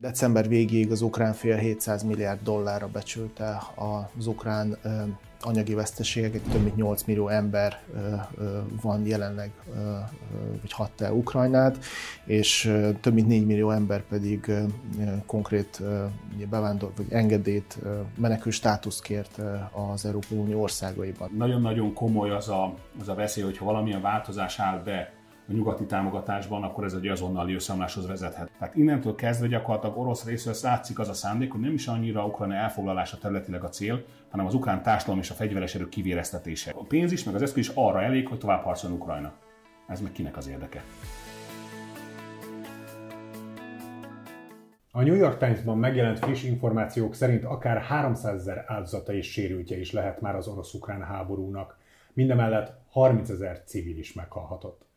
December végéig az ukrán fél 700 milliárd dollárra becsülte az ukrán anyagi veszteségeket, több mint 8 millió ember van jelenleg, vagy hatta el Ukrajnát, és több mint 4 millió ember pedig konkrét bevándor vagy engedélyt, menekül státuszt kért az Európai Unió országaiban. Nagyon-nagyon komoly az a, az a veszély, hogyha valamilyen változás áll be a nyugati támogatásban, akkor ez egy azonnali összeomláshoz vezethet. Tehát innentől kezdve gyakorlatilag orosz részről látszik az a szándék, hogy nem is annyira Ukrajna elfoglalása területileg a cél, hanem az ukrán társadalom és a fegyveres erők kivéreztetése. A pénz is, meg az eszköz is arra elég, hogy tovább harcoljon Ukrajna. Ez meg kinek az érdeke? A New York Times-ban megjelent friss információk szerint akár 300 ezer áldozata és sérültje is lehet már az orosz-ukrán háborúnak. Mindemellett 30 ezer civil is meghalhatott.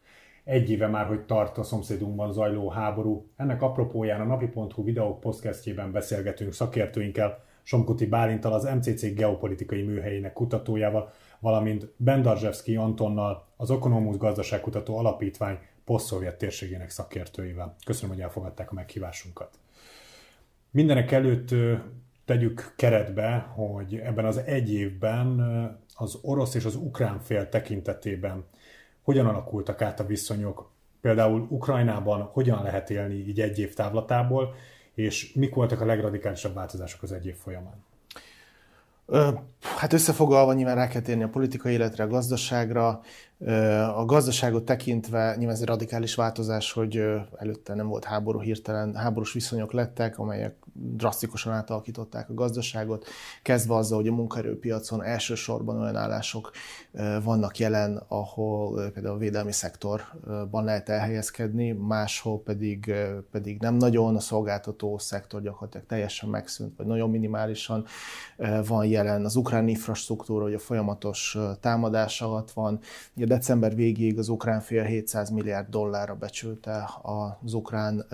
Egy éve már, hogy tart a szomszédunkban zajló háború. Ennek apropóján a napi.hu videók podcastjében beszélgetünk szakértőinkkel, Somkuti Bálintal, az MCC geopolitikai műhelyének kutatójával, valamint Bendarzsevszki Antonnal, az Okonomus Gazdaságkutató Alapítvány posztszovjet térségének szakértőivel. Köszönöm, hogy elfogadták a meghívásunkat. Mindenek előtt tegyük keretbe, hogy ebben az egy évben az orosz és az ukrán fél tekintetében hogyan alakultak át a viszonyok, például Ukrajnában hogyan lehet élni így egy év távlatából, és mik voltak a legradikálisabb változások az egy év folyamán? Hát összefoglalva nyilván rá kell térni a politikai életre, a gazdaságra, a gazdaságot tekintve nyilván ez egy radikális változás, hogy előtte nem volt háború, hirtelen háborús viszonyok lettek, amelyek drasztikusan átalakították a gazdaságot, kezdve azzal, hogy a munkaerőpiacon elsősorban olyan állások vannak jelen, ahol például a védelmi szektorban lehet elhelyezkedni, máshol pedig, pedig nem nagyon, a szolgáltató szektor gyakorlatilag teljesen megszűnt, vagy nagyon minimálisan van jelen. Az ukrán infrastruktúra, hogy a folyamatos támadás alatt van. Ugye december végéig az ukrán fél 700 milliárd dollárra becsülte az ukrán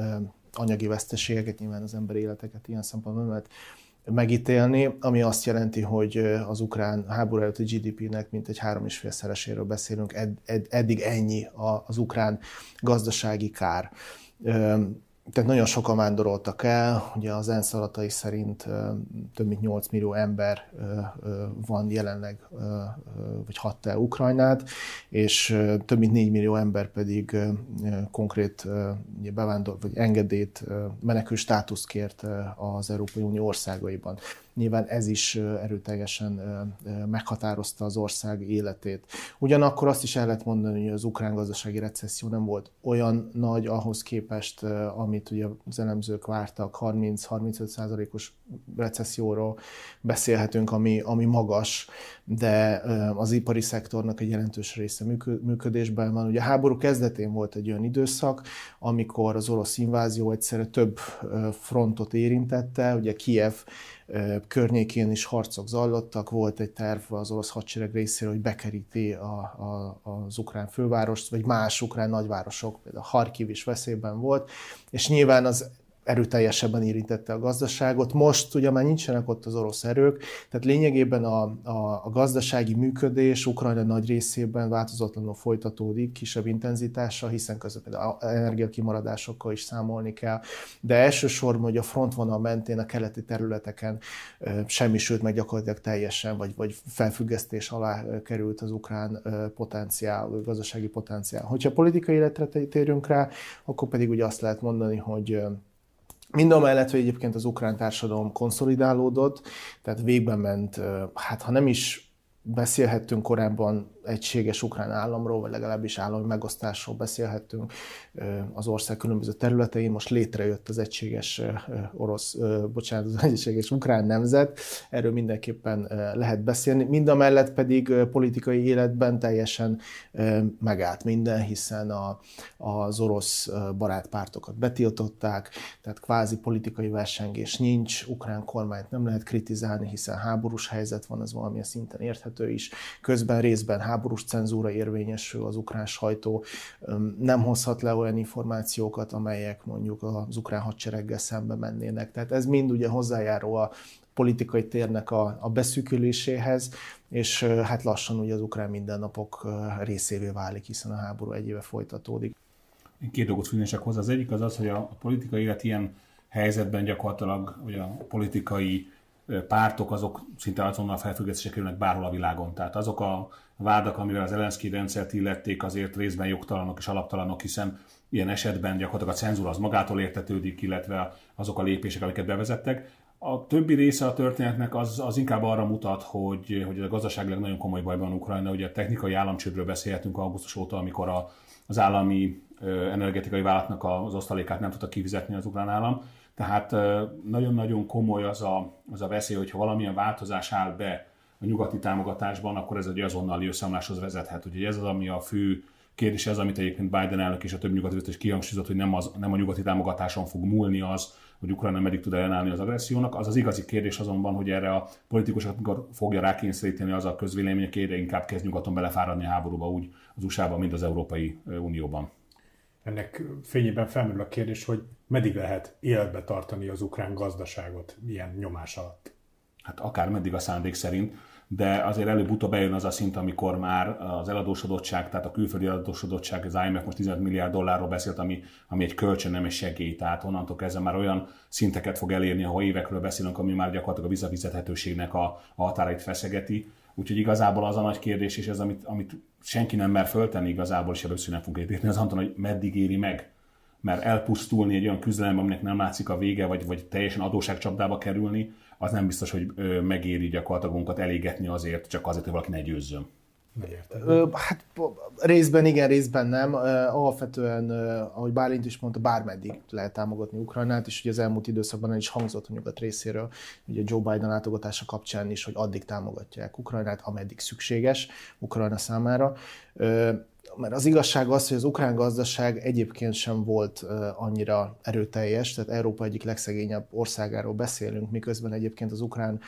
anyagi veszteségeket, nyilván az emberi életeket ilyen szempontból nem lehet megítélni, ami azt jelenti, hogy az ukrán háború előtti GDP-nek mintegy három és fél szereséről beszélünk, ed, ed, eddig ennyi az ukrán gazdasági kár tehát nagyon sokan vándoroltak el, ugye az ENSZ adatai szerint több mint 8 millió ember van jelenleg, vagy hatta el Ukrajnát, és több mint 4 millió ember pedig konkrét bevándor, vagy engedélyt, menekül státuszt kért az Európai Unió országaiban. Nyilván ez is erőteljesen meghatározta az ország életét. Ugyanakkor azt is el lehet mondani, hogy az ukrán gazdasági recesszió nem volt olyan nagy ahhoz képest, amit ugye az elemzők vártak, 30-35 százalékos recesszióról beszélhetünk, ami, ami magas, de az ipari szektornak egy jelentős része működésben van. Ugye a háború kezdetén volt egy olyan időszak, amikor az orosz invázió egyszerre több frontot érintette, ugye Kiev környékén is harcok zajlottak, volt egy terv az orosz hadsereg részéről, hogy bekeríti a, a, az ukrán fővárost, vagy más ukrán nagyvárosok, például Harkiv is veszélyben volt, és nyilván az erőteljesebben érintette a gazdaságot. Most ugye már nincsenek ott az orosz erők, tehát lényegében a, a, a gazdasági működés Ukrajna nagy részében változatlanul folytatódik, kisebb intenzitással, hiszen közben például energiakimaradásokkal is számolni kell, de elsősorban, hogy a frontvonal mentén a keleti területeken semmisült meg gyakorlatilag teljesen, vagy, vagy felfüggesztés alá került az ukrán potenciál, gazdasági potenciál. Hogyha politikai életre térünk rá, akkor pedig ugye azt lehet mondani, hogy mellett, hogy egyébként az ukrán társadalom konszolidálódott, tehát végben ment, hát ha nem is beszélhettünk korábban egységes ukrán államról, vagy legalábbis állami megosztásról beszélhettünk az ország különböző területein. Most létrejött az egységes orosz, bocsánat, az egységes ukrán nemzet. Erről mindenképpen lehet beszélni. Mind a mellett pedig politikai életben teljesen megállt minden, hiszen a, az orosz barátpártokat betiltották, tehát kvázi politikai versengés nincs, ukrán kormányt nem lehet kritizálni, hiszen háborús helyzet van, ez valamilyen szinten érthető is. Közben részben háborús cenzúra érvényesül, az ukrán sajtó nem hozhat le olyan információkat, amelyek mondjuk az ukrán hadsereggel szembe mennének. Tehát ez mind ugye hozzájárul a politikai térnek a, a beszűküléséhez, és hát lassan ugye az ukrán mindennapok részévé válik, hiszen a háború egy éve folytatódik. Két dolgot fűnések hozzá. Az egyik az az, hogy a politikai élet ilyen helyzetben gyakorlatilag ugye a politikai pártok azok szinte azonnal felfüggesztésre kerülnek bárhol a világon. Tehát azok a vádak, amivel az Elenszki rendszert illették, azért részben jogtalanok és alaptalanok, hiszen ilyen esetben gyakorlatilag a cenzúra az magától értetődik, illetve azok a lépések, amiket bevezettek. A többi része a történetnek az, az inkább arra mutat, hogy, hogy a gazdaságilag nagyon komoly bajban Ukrajna. Ugye a technikai államcsődről beszélhetünk augusztus óta, amikor a, az állami energetikai vállalatnak az osztalékát nem tudta kifizetni az ukrán állam. Tehát nagyon-nagyon komoly az a, az a veszély, hogyha valamilyen változás áll be a nyugati támogatásban, akkor ez egy azonnali összeomláshoz vezethet. Úgyhogy ez az, ami a fő kérdés, ez, amit egyébként Biden elnök és a több nyugati vezető is kihangsúlyozott, hogy nem, az, nem a nyugati támogatáson fog múlni az, hogy Ukrajna meddig tud ellenállni az agressziónak. Az az igazi kérdés azonban, hogy erre a politikusok mikor fogja rákényszeríteni az a közvélemény, hogy egyre inkább kezd nyugaton belefáradni a háborúba úgy az USA-ban, mint az Európai Unióban. Ennek fényében felmerül a kérdés, hogy meddig lehet életbe tartani az ukrán gazdaságot ilyen nyomás alatt? Hát akár meddig a szándék szerint, de azért előbb-utóbb bejön az a szint, amikor már az eladósodottság, tehát a külföldi eladósodottság, az IMF most 15 milliárd dollárról beszélt, ami, ami egy kölcsön, nem egy segély, tehát onnantól kezdve már olyan szinteket fog elérni, ahol évekről beszélünk, ami már gyakorlatilag a visszafizethetőségnek a, a határait feszegeti. Úgyhogy igazából az a nagy kérdés, és ez, amit, amit senki nem mer föltenni igazából, és először nem fogunk érteni, az Anton, hogy meddig éri meg mert elpusztulni egy olyan küzdelemben, aminek nem látszik a vége, vagy, vagy teljesen adóságcsapdába kerülni, az nem biztos, hogy megéri gyakorlatilag magunkat elégetni azért, csak azért, hogy valaki ne győzzön. Hát részben igen, részben nem. Alapvetően, ahogy Bálint is mondta, bármeddig lehet támogatni Ukrajnát, és ugye az elmúlt időszakban is hangzott a nyugat részéről, ugye Joe Biden látogatása kapcsán is, hogy addig támogatják Ukrajnát, ameddig szükséges Ukrajna számára mert az igazság az, hogy az ukrán gazdaság egyébként sem volt annyira erőteljes, tehát Európa egyik legszegényebb országáról beszélünk, miközben egyébként az ukrán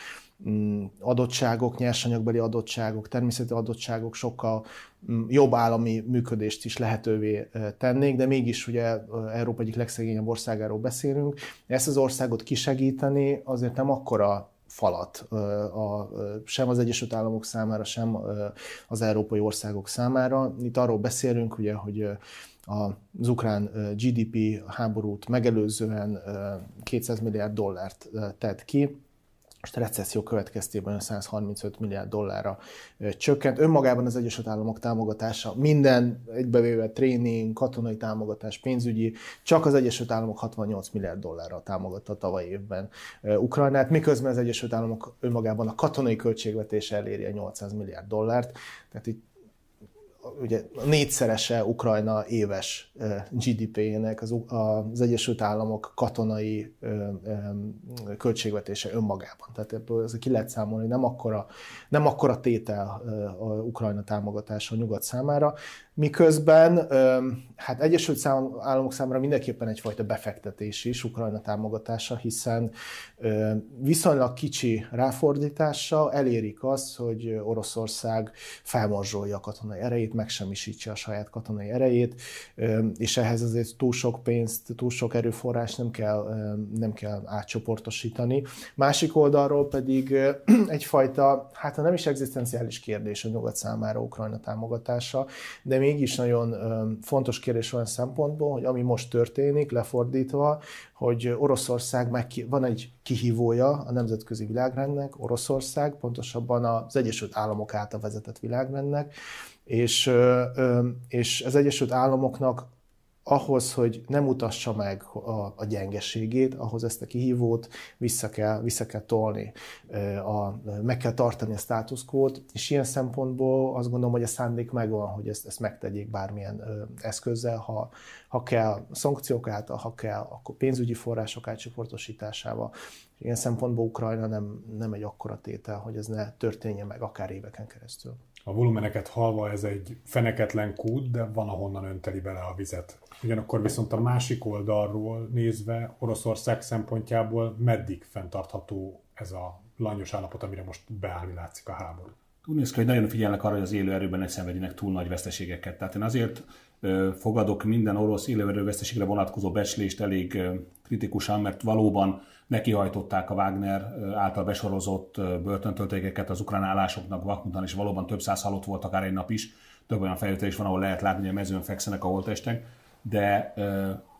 mm, adottságok, nyersanyagbeli adottságok, természeti adottságok sokkal mm, jobb állami működést is lehetővé tennék, de mégis ugye Európa egyik legszegényebb országáról beszélünk. Ezt az országot kisegíteni azért nem akkora falat a, sem az Egyesült Államok számára, sem az európai országok számára. Itt arról beszélünk, ugye, hogy az ukrán GDP háborút megelőzően 200 milliárd dollárt tett ki, most a recesszió következtében 135 milliárd dollárra csökkent. Önmagában az Egyesült Államok támogatása minden egybevéve tréning, katonai támogatás, pénzügyi, csak az Egyesült Államok 68 milliárd dollárra támogatta tavaly évben Ukrajnát, miközben az Egyesült Államok önmagában a katonai költségvetése eléri a 800 milliárd dollárt. Tehát itt ugye négyszerese Ukrajna éves GDP-jének az, az Egyesült Államok katonai költségvetése önmagában. Tehát ebből ez ki lehet számolni, nem akkora, nem akkora tétel a Ukrajna támogatása a nyugat számára, miközben hát Egyesült Államok számára mindenképpen egyfajta befektetés is Ukrajna támogatása, hiszen viszonylag kicsi ráfordítással elérik azt, hogy Oroszország felmorzsolja a katonai erejét, megsemmisítse a saját katonai erejét, és ehhez azért túl sok pénzt, túl sok erőforrás nem kell, nem kell átcsoportosítani. Másik oldalról pedig egyfajta, hát nem is egzisztenciális kérdés a nyugat számára Ukrajna támogatása, de mégis nagyon fontos kérdés olyan szempontból, hogy ami most történik, lefordítva, hogy Oroszország meg van egy kihívója a nemzetközi világrendnek, Oroszország, pontosabban az Egyesült Államok által vezetett világrendnek, és, és az Egyesült Államoknak ahhoz, hogy nem utassa meg a, a gyengeségét, ahhoz ezt a kihívót vissza kell, vissza kell tolni, a, meg kell tartani a státuszkót, és ilyen szempontból azt gondolom, hogy a szándék megvan, hogy ezt, ezt megtegyék bármilyen eszközzel, ha, ha kell szankciók által, ha kell, akkor pénzügyi források átcsoportosításával. Ilyen szempontból Ukrajna nem, nem egy akkora tétel, hogy ez ne történje meg akár éveken keresztül. A volumeneket halva ez egy feneketlen kút, de van ahonnan önteli bele a vizet. Ugyanakkor viszont a másik oldalról nézve Oroszország szempontjából meddig fenntartható ez a langyos állapot, amire most beállni látszik a háború? Úgy néz ki, hogy nagyon figyelnek arra, hogy az élő erőben ne szenvedjenek túl nagy veszteségeket. Tehát én azért fogadok minden orosz élőerő veszteségre vonatkozó becslést elég kritikusan, mert valóban nekihajtották a Wagner által besorozott börtöntöltékeket az ukrán állásoknak Vakmutan, és valóban több száz halott volt akár egy nap is. Több olyan felvétel is van, ahol lehet látni, hogy a mezőn fekszenek a holtestek. De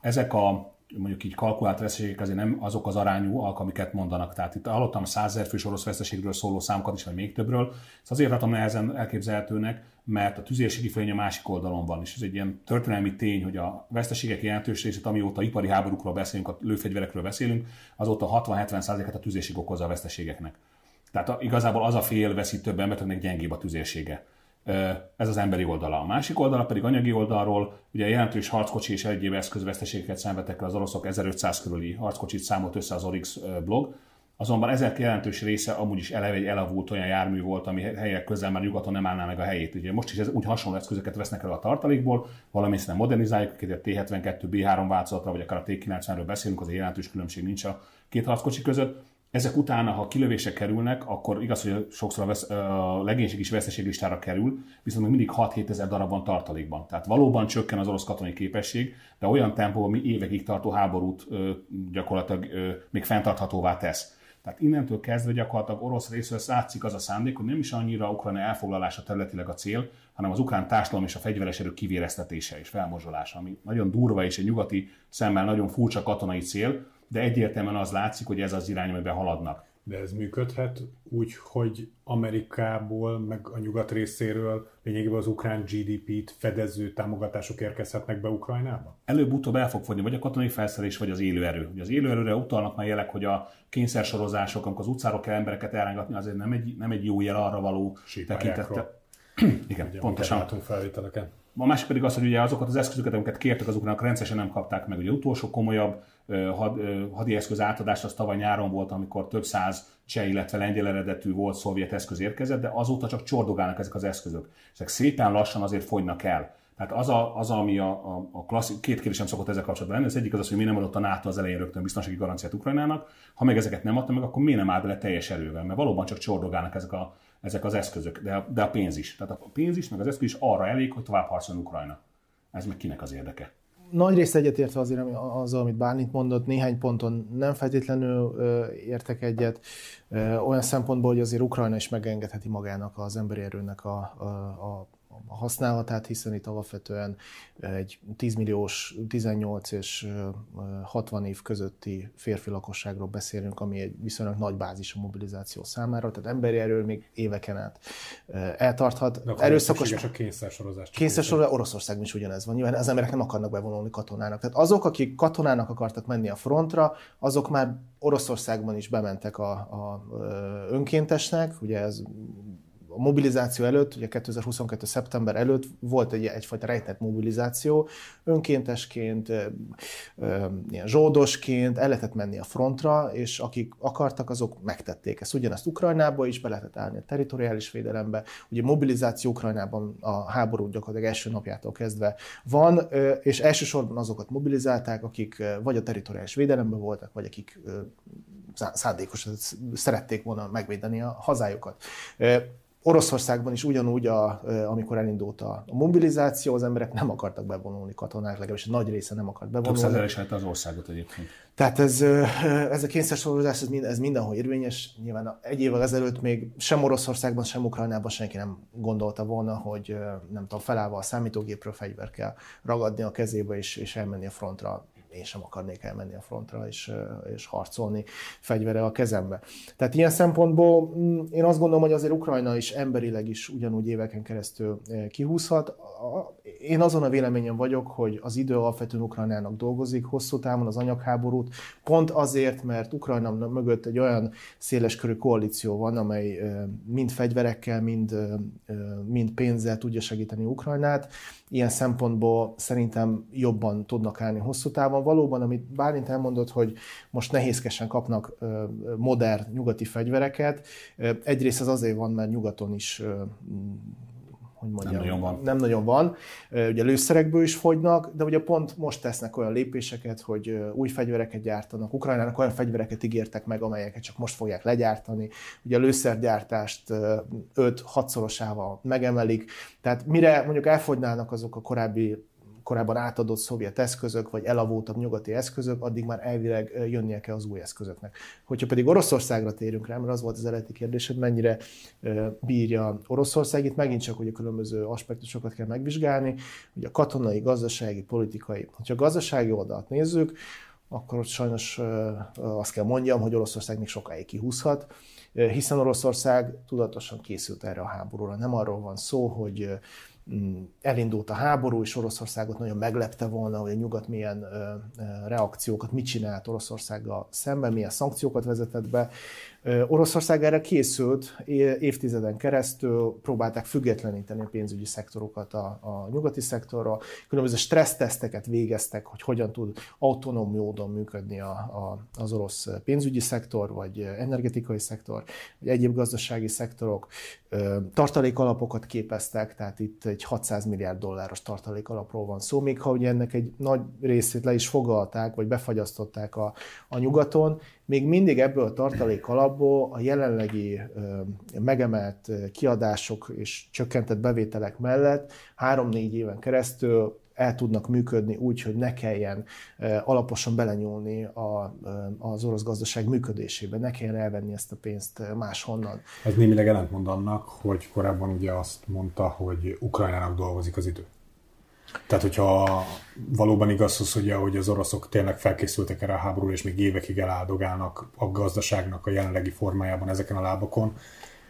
ezek a mondjuk így kalkulált veszteségek azért nem azok az arányú amiket mondanak. Tehát itt hallottam 100 ezer fős orosz veszteségről szóló számokat is, vagy még többről. Ezt azért tartom nehezen elképzelhetőnek, mert a tüzérségi fölény a másik oldalon van, és ez egy ilyen történelmi tény, hogy a veszteségek jelentős részét, amióta ipari háborúkról beszélünk, a lőfegyverekről beszélünk, azóta 60-70%-et a tüzérség okozza a veszteségeknek. Tehát igazából az a fél veszi több embert, akinek gyengébb a tüzérsége. Ez az emberi oldala. A másik oldala pedig anyagi oldalról, ugye jelentős harckocsi és egyéb eszközveszteségeket szenvedtek el az oroszok, 1500 körüli harckocsit számolt össze az Orix blog, Azonban ezek jelentős része amúgy is eleve egy elavult olyan jármű volt, ami helyek közel már nyugaton nem állná meg a helyét. Ugye most is ez, úgy hasonló eszközöket vesznek el a tartalékból, valamint nem modernizáljuk, a T-72 B3 változatra, vagy akár a T-90-ről beszélünk, az egy jelentős különbség nincs a két harckocsi között. Ezek utána, ha kilövések kerülnek, akkor igaz, hogy sokszor a, vesz, a legénység is veszteséglistára kerül, viszont még mindig 6-7 ezer darab van tartalékban. Tehát valóban csökken az orosz katonai képesség, de olyan tempóban mi évekig tartó háborút ö, gyakorlatilag ö, még fenntarthatóvá tesz. Tehát innentől kezdve gyakorlatilag orosz részről látszik az a szándék, hogy nem is annyira Ukrajna elfoglalása területileg a cél, hanem az ukrán társadalom és a fegyveres erők kivéreztetése és felmozsolása, ami nagyon durva és egy nyugati szemmel nagyon furcsa katonai cél, de egyértelműen az látszik, hogy ez az irány, amiben haladnak. De ez működhet úgy, hogy Amerikából, meg a nyugat részéről lényegében az ukrán GDP-t fedező támogatások érkezhetnek be Ukrajnába? Előbb-utóbb el fog fogyni vagy a katonai felszerelés, vagy az élőerő. Ugye az élőerőre utalnak már jelek, hogy a kényszersorozások, amikor az utcáról kell embereket elrángatni, azért nem egy, nem egy jó jel arra való tekintettel. Igen, ugye, pontosan. Látunk felvételeken. A másik pedig az, hogy ugye azokat az eszközöket, amiket kértek az ukránok, rendszeresen nem kapták meg. Ugye utolsó komolyabb had, hadi eszköz átadás az tavaly nyáron volt, amikor több száz cseh, illetve lengyel eredetű volt szovjet eszköz érkezett, de azóta csak csordogálnak ezek az eszközök. Ezek szépen lassan azért fogynak el. Tehát az, a, az ami a, a, a klasszik, két kérdésem szokott ezzel kapcsolatban lenni. Az egyik az az, hogy mi nem adott a NATO az elején rögtön biztonsági garanciát Ukrajnának. Ha meg ezeket nem adta meg, akkor miért nem áll bele teljes erővel? Mert valóban csak csordogálnak ezek, a, ezek az eszközök, de, de a pénz is. Tehát a pénz is, meg az eszköz is arra elég, hogy tovább harcoljon Ukrajna. Ez meg kinek az érdeke? Nagy részt egyetértve azért azzal, amit Bálint mondott, néhány ponton nem feltétlenül értek egyet, olyan szempontból, hogy azért Ukrajna is megengedheti magának az emberi erőnek a, a, a a használatát, hiszen itt alapvetően egy 10 milliós, 18 és 60 év közötti férfi lakosságról beszélünk, ami egy viszonylag nagy bázis a mobilizáció számára, tehát emberi erő még éveken át eltarthat. De Erőszakos... a kényszersorozás. Kényszersorozás, Oroszországban is ugyanez van. Nyilván az emberek nem akarnak bevonulni katonának. Tehát azok, akik katonának akartak menni a frontra, azok már Oroszországban is bementek a, a önkéntesnek, ugye ez a mobilizáció előtt, ugye 2022. szeptember előtt volt egy, egyfajta rejtett mobilizáció, önkéntesként, ilyen zsoldosként el lehetett menni a frontra, és akik akartak, azok megtették ezt. Ugyanezt Ukrajnába is be lehetett állni a teritoriális védelembe. Ugye mobilizáció Ukrajnában a háború gyakorlatilag első napjától kezdve van, és elsősorban azokat mobilizálták, akik vagy a teritoriális védelemben voltak, vagy akik szándékosan szerették volna megvédeni a hazájukat. Oroszországban is ugyanúgy, a, amikor elindult a mobilizáció, az emberek nem akartak bevonulni katonák, legalábbis nagy része nem akart bevonulni. Több az országot egyébként. Tehát ez, ez a kényszersorozás, ez, mind, ez mindenhol érvényes. Nyilván egy évvel ezelőtt még sem Oroszországban, sem Ukrajnában senki nem gondolta volna, hogy nem tudom, felállva a számítógépről fegyver kell ragadni a kezébe és, és elmenni a frontra én sem akarnék elmenni a frontra és, és harcolni fegyvere a kezembe. Tehát ilyen szempontból mm, én azt gondolom, hogy azért Ukrajna is emberileg is ugyanúgy éveken keresztül kihúzhat. Én azon a véleményen vagyok, hogy az idő alapvetően Ukrajnának dolgozik, hosszú távon az anyagháborút, pont azért, mert Ukrajna mögött egy olyan széleskörű koalíció van, amely mind fegyverekkel, mind, mind pénzzel tudja segíteni Ukrajnát. Ilyen szempontból szerintem jobban tudnak állni hosszú távon. Valóban, amit Bálint elmondott, hogy most nehézkesen kapnak modern nyugati fegyvereket, egyrészt az azért van, mert nyugaton is hogy mondjam, nem nagyon van. Nem nagyon van. Ugye lőszerekből is fogynak, de ugye pont most tesznek olyan lépéseket, hogy új fegyvereket gyártanak. Ukrajnának olyan fegyvereket ígértek meg, amelyeket csak most fogják legyártani. Ugye a lőszergyártást 5-6-szorosával megemelik. Tehát mire mondjuk elfogynának azok a korábbi korábban átadott szovjet eszközök, vagy elavultabb nyugati eszközök, addig már elvileg jönnie kell az új eszközöknek. Hogyha pedig Oroszországra térünk rá, mert az volt az eredeti kérdés, hogy mennyire bírja Oroszország, itt megint csak a különböző aspektusokat kell megvizsgálni, hogy a katonai, gazdasági, politikai. Ha a gazdasági oldalt nézzük, akkor ott sajnos azt kell mondjam, hogy Oroszország még sokáig kihúzhat, hiszen Oroszország tudatosan készült erre a háborúra. Nem arról van szó, hogy elindult a háború, és Oroszországot nagyon meglepte volna, hogy a nyugat milyen reakciókat, mit csinált Oroszországgal szemben, milyen szankciókat vezetett be. Oroszország erre készült, évtizeden keresztül próbálták függetleníteni a pénzügyi szektorokat a, a nyugati szektorra, különböző stresszteszteket végeztek, hogy hogyan tud autonóm módon működni a, a, az orosz pénzügyi szektor, vagy energetikai szektor, vagy egyéb gazdasági szektorok. Tartalékalapokat képeztek, tehát itt egy 600 milliárd dolláros tartalékalapról van szó, még ha ugye ennek egy nagy részét le is fogalták, vagy befagyasztották a, a nyugaton, még mindig ebből a tartalék alapból a jelenlegi megemelt kiadások és csökkentett bevételek mellett három-négy éven keresztül el tudnak működni úgy, hogy ne kelljen alaposan belenyúlni a, az orosz gazdaság működésébe, ne kelljen elvenni ezt a pénzt máshonnan. Ez némileg ellentmond annak, hogy korábban ugye azt mondta, hogy Ukrajnának dolgozik az idő. Tehát, hogyha valóban igaz az, hogy, hogy az oroszok tényleg felkészültek erre a háborúra, és még évekig eláldogálnak a gazdaságnak a jelenlegi formájában ezeken a lábakon,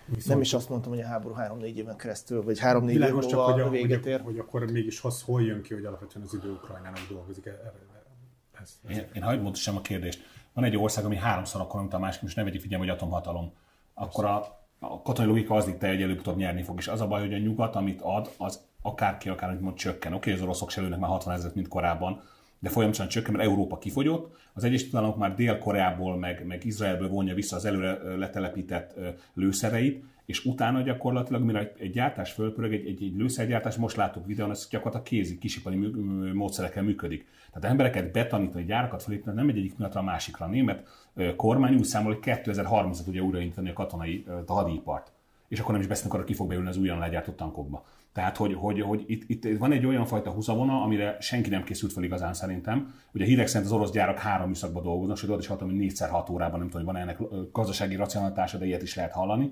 Viszont... Nem is azt mondtam, hogy a háború három-négy éven keresztül, vagy három-négy év múlva hogy a, véget ér. Hogy, hogy akkor mégis az hol jön ki, hogy alapvetően az idő Ukrajnának dolgozik. Ez, ez. Én, én hagyd sem a kérdést. Van egy ország, ami háromszor akkor, mint a másik, most ne vegyük figyelme, hogy atomhatalom. Akkor a, a katonai logika az diktálja, hogy előbb-utóbb nyerni fog. És az a baj, hogy a nyugat, amit ad, az akárki, akár, amit mond, csökken. Oké, az oroszok se lőnek már 60 ezeret, mint korábban, de folyamatosan csökken, mert Európa kifogyott, az Egyesült Államok már Dél-Koreából, meg, meg Izraelből vonja vissza az előre letelepített lőszereit, és utána gyakorlatilag, mire egy gyártás fölpörög, egy, egy, egy lőszergyártás, most látok videón, ez gyakorlatilag kézi, kisipari mű, módszerekkel működik. Tehát embereket betanítani, gyárakat felépíteni nem egy egyik pillanatra a másikra. A német kormány úgy számol, hogy 2030-at tudja újraindítani a katonai a hadipart. És akkor nem is beszélünk arra, ki fog beülni az újon legyártott tankokba. Tehát, hogy, hogy, hogy itt, itt, van egy olyan fajta húzavona, amire senki nem készült fel igazán szerintem. Ugye hírek szerint az orosz gyárak három műszakban dolgoznak, sőt, is hallottam, hogy négyszer hat órában, nem tudom, hogy van ennek gazdasági racionalitása, de ilyet is lehet hallani.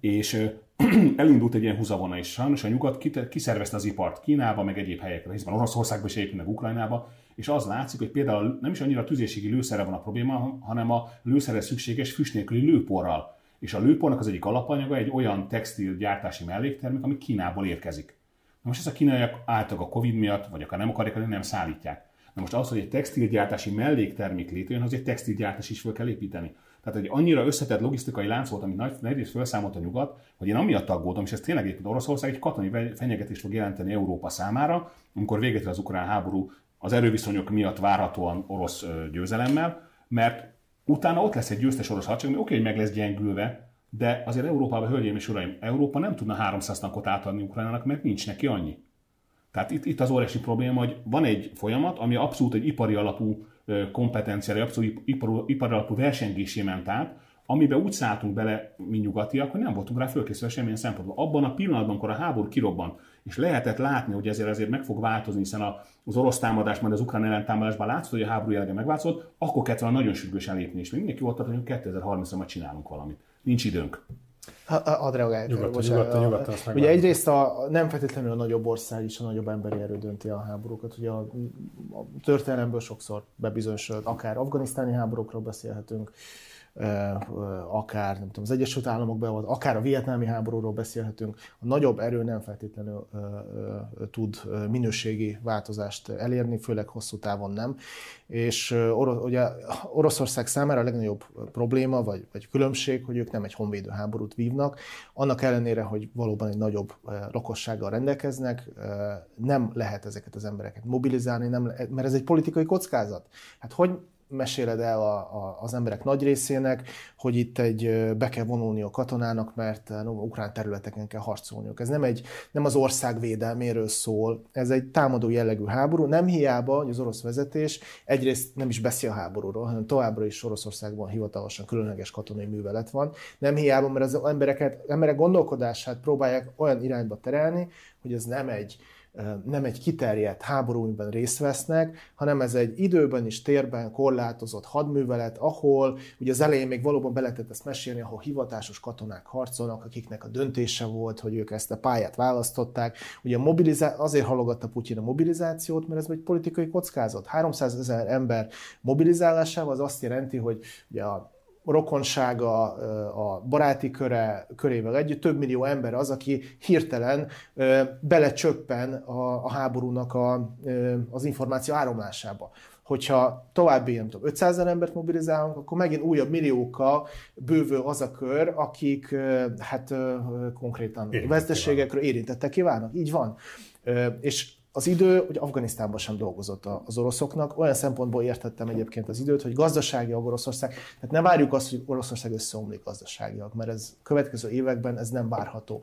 És elindult egy ilyen húzavona, és sajnos a nyugat kiszervezte az ipart Kínába, meg egyéb helyekre, hiszen Oroszországban is egyébként, meg Ukrajnába, és az látszik, hogy például nem is annyira a tüzérségi lőszerre van a probléma, hanem a lőszerre szükséges füst nélküli lőporral és a lőpornak az egyik alapanyaga egy olyan textil gyártási melléktermék, ami Kínából érkezik. Na most ezt a kínaiak általában a Covid miatt, vagy akár nem akarják, nem szállítják. Na most az, hogy egy textilgyártási melléktermék létrejön, az egy textilgyártás is fel kell építeni. Tehát egy annyira összetett logisztikai lánc volt, amit nagy, nagy felszámolt a nyugat, hogy én amiatt aggódom, és ez tényleg egyébként Oroszország egy katonai fenyegetést fog jelenteni Európa számára, amikor véget ér az ukrán háború az erőviszonyok miatt várhatóan orosz győzelemmel, mert Utána ott lesz egy győztes orosz hadsereg, ami oké, hogy meg lesz gyengülve, de azért Európában, hölgyeim és uraim, Európa nem tudna 300 tankot átadni Ukrajnának, mert nincs neki annyi. Tehát itt, itt az óriási probléma, hogy van egy folyamat, ami abszolút egy ipari alapú kompetenciára, abszolút ipari, alapú versengésé ment át, amiben úgy szálltunk bele, mi nyugatiak, hogy nem voltunk rá fölkészülve semmilyen szempontból. Abban a pillanatban, amikor a háború kirobbant, és lehetett látni, hogy ezért azért meg fog változni, hiszen az orosz támadás, majd az ukrán ellentámadásban látszott, hogy a háború jellege megváltozott, akkor kellett volna nagyon sürgősen lépni, és még mindenki volt, hogy 2030-ban csinálunk valamit. Nincs időnk. Ad reagálj. Nyugodtan, nyugodtan, nyugodtan, Ugye egyrészt a, nem feltétlenül a nagyobb ország is a nagyobb emberi erő dönti a háborúkat. Ugye a, a történelemből sokszor bebizonyosodott, akár afganisztáni háborúkról beszélhetünk, akár nem tudom, az Egyesült Államok beavat, akár a vietnámi háborúról beszélhetünk, a nagyobb erő nem feltétlenül tud minőségi változást elérni, főleg hosszú távon nem. És ugye Oroszország számára a legnagyobb probléma, vagy, vagy különbség, hogy ők nem egy honvédő háborút vívnak, annak ellenére, hogy valóban egy nagyobb lakossággal rendelkeznek, nem lehet ezeket az embereket mobilizálni, nem, mert ez egy politikai kockázat. Hát hogy meséled el a, a, az emberek nagy részének, hogy itt egy be kell vonulni a katonának, mert no, ukrán területeken kell harcolniuk. Ez nem, egy, nem az ország védelméről szól, ez egy támadó jellegű háború. Nem hiába, hogy az orosz vezetés egyrészt nem is beszél háborúról, hanem továbbra is Oroszországban hivatalosan különleges katonai művelet van. Nem hiába, mert az embereket, emberek gondolkodását próbálják olyan irányba terelni, hogy ez nem egy nem egy kiterjedt háború, amiben részt vesznek, hanem ez egy időben és térben korlátozott hadművelet, ahol ugye az elején még valóban be lehetett ezt mesélni, ahol hivatásos katonák harcolnak, akiknek a döntése volt, hogy ők ezt a pályát választották. Ugye mobilizá- azért halogatta Putyin a mobilizációt, mert ez egy politikai kockázat. 300 ezer ember mobilizálásával az azt jelenti, hogy ugye a rokonsága, a baráti köre, körével együtt több millió ember az, aki hirtelen belecsöppen a, a háborúnak a, az információ áramlásába. Hogyha további, nem tudom, 500 ezer embert mobilizálunk, akkor megint újabb milliókkal bővül az a kör, akik hát konkrétan veszteségekről érintettek kívánnak. Így van. És az idő, hogy Afganisztánban sem dolgozott az oroszoknak. Olyan szempontból értettem egyébként az időt, hogy gazdasági a Oroszország, tehát ne várjuk azt, hogy Oroszország összeomlik gazdaságiak, mert ez következő években ez nem várható.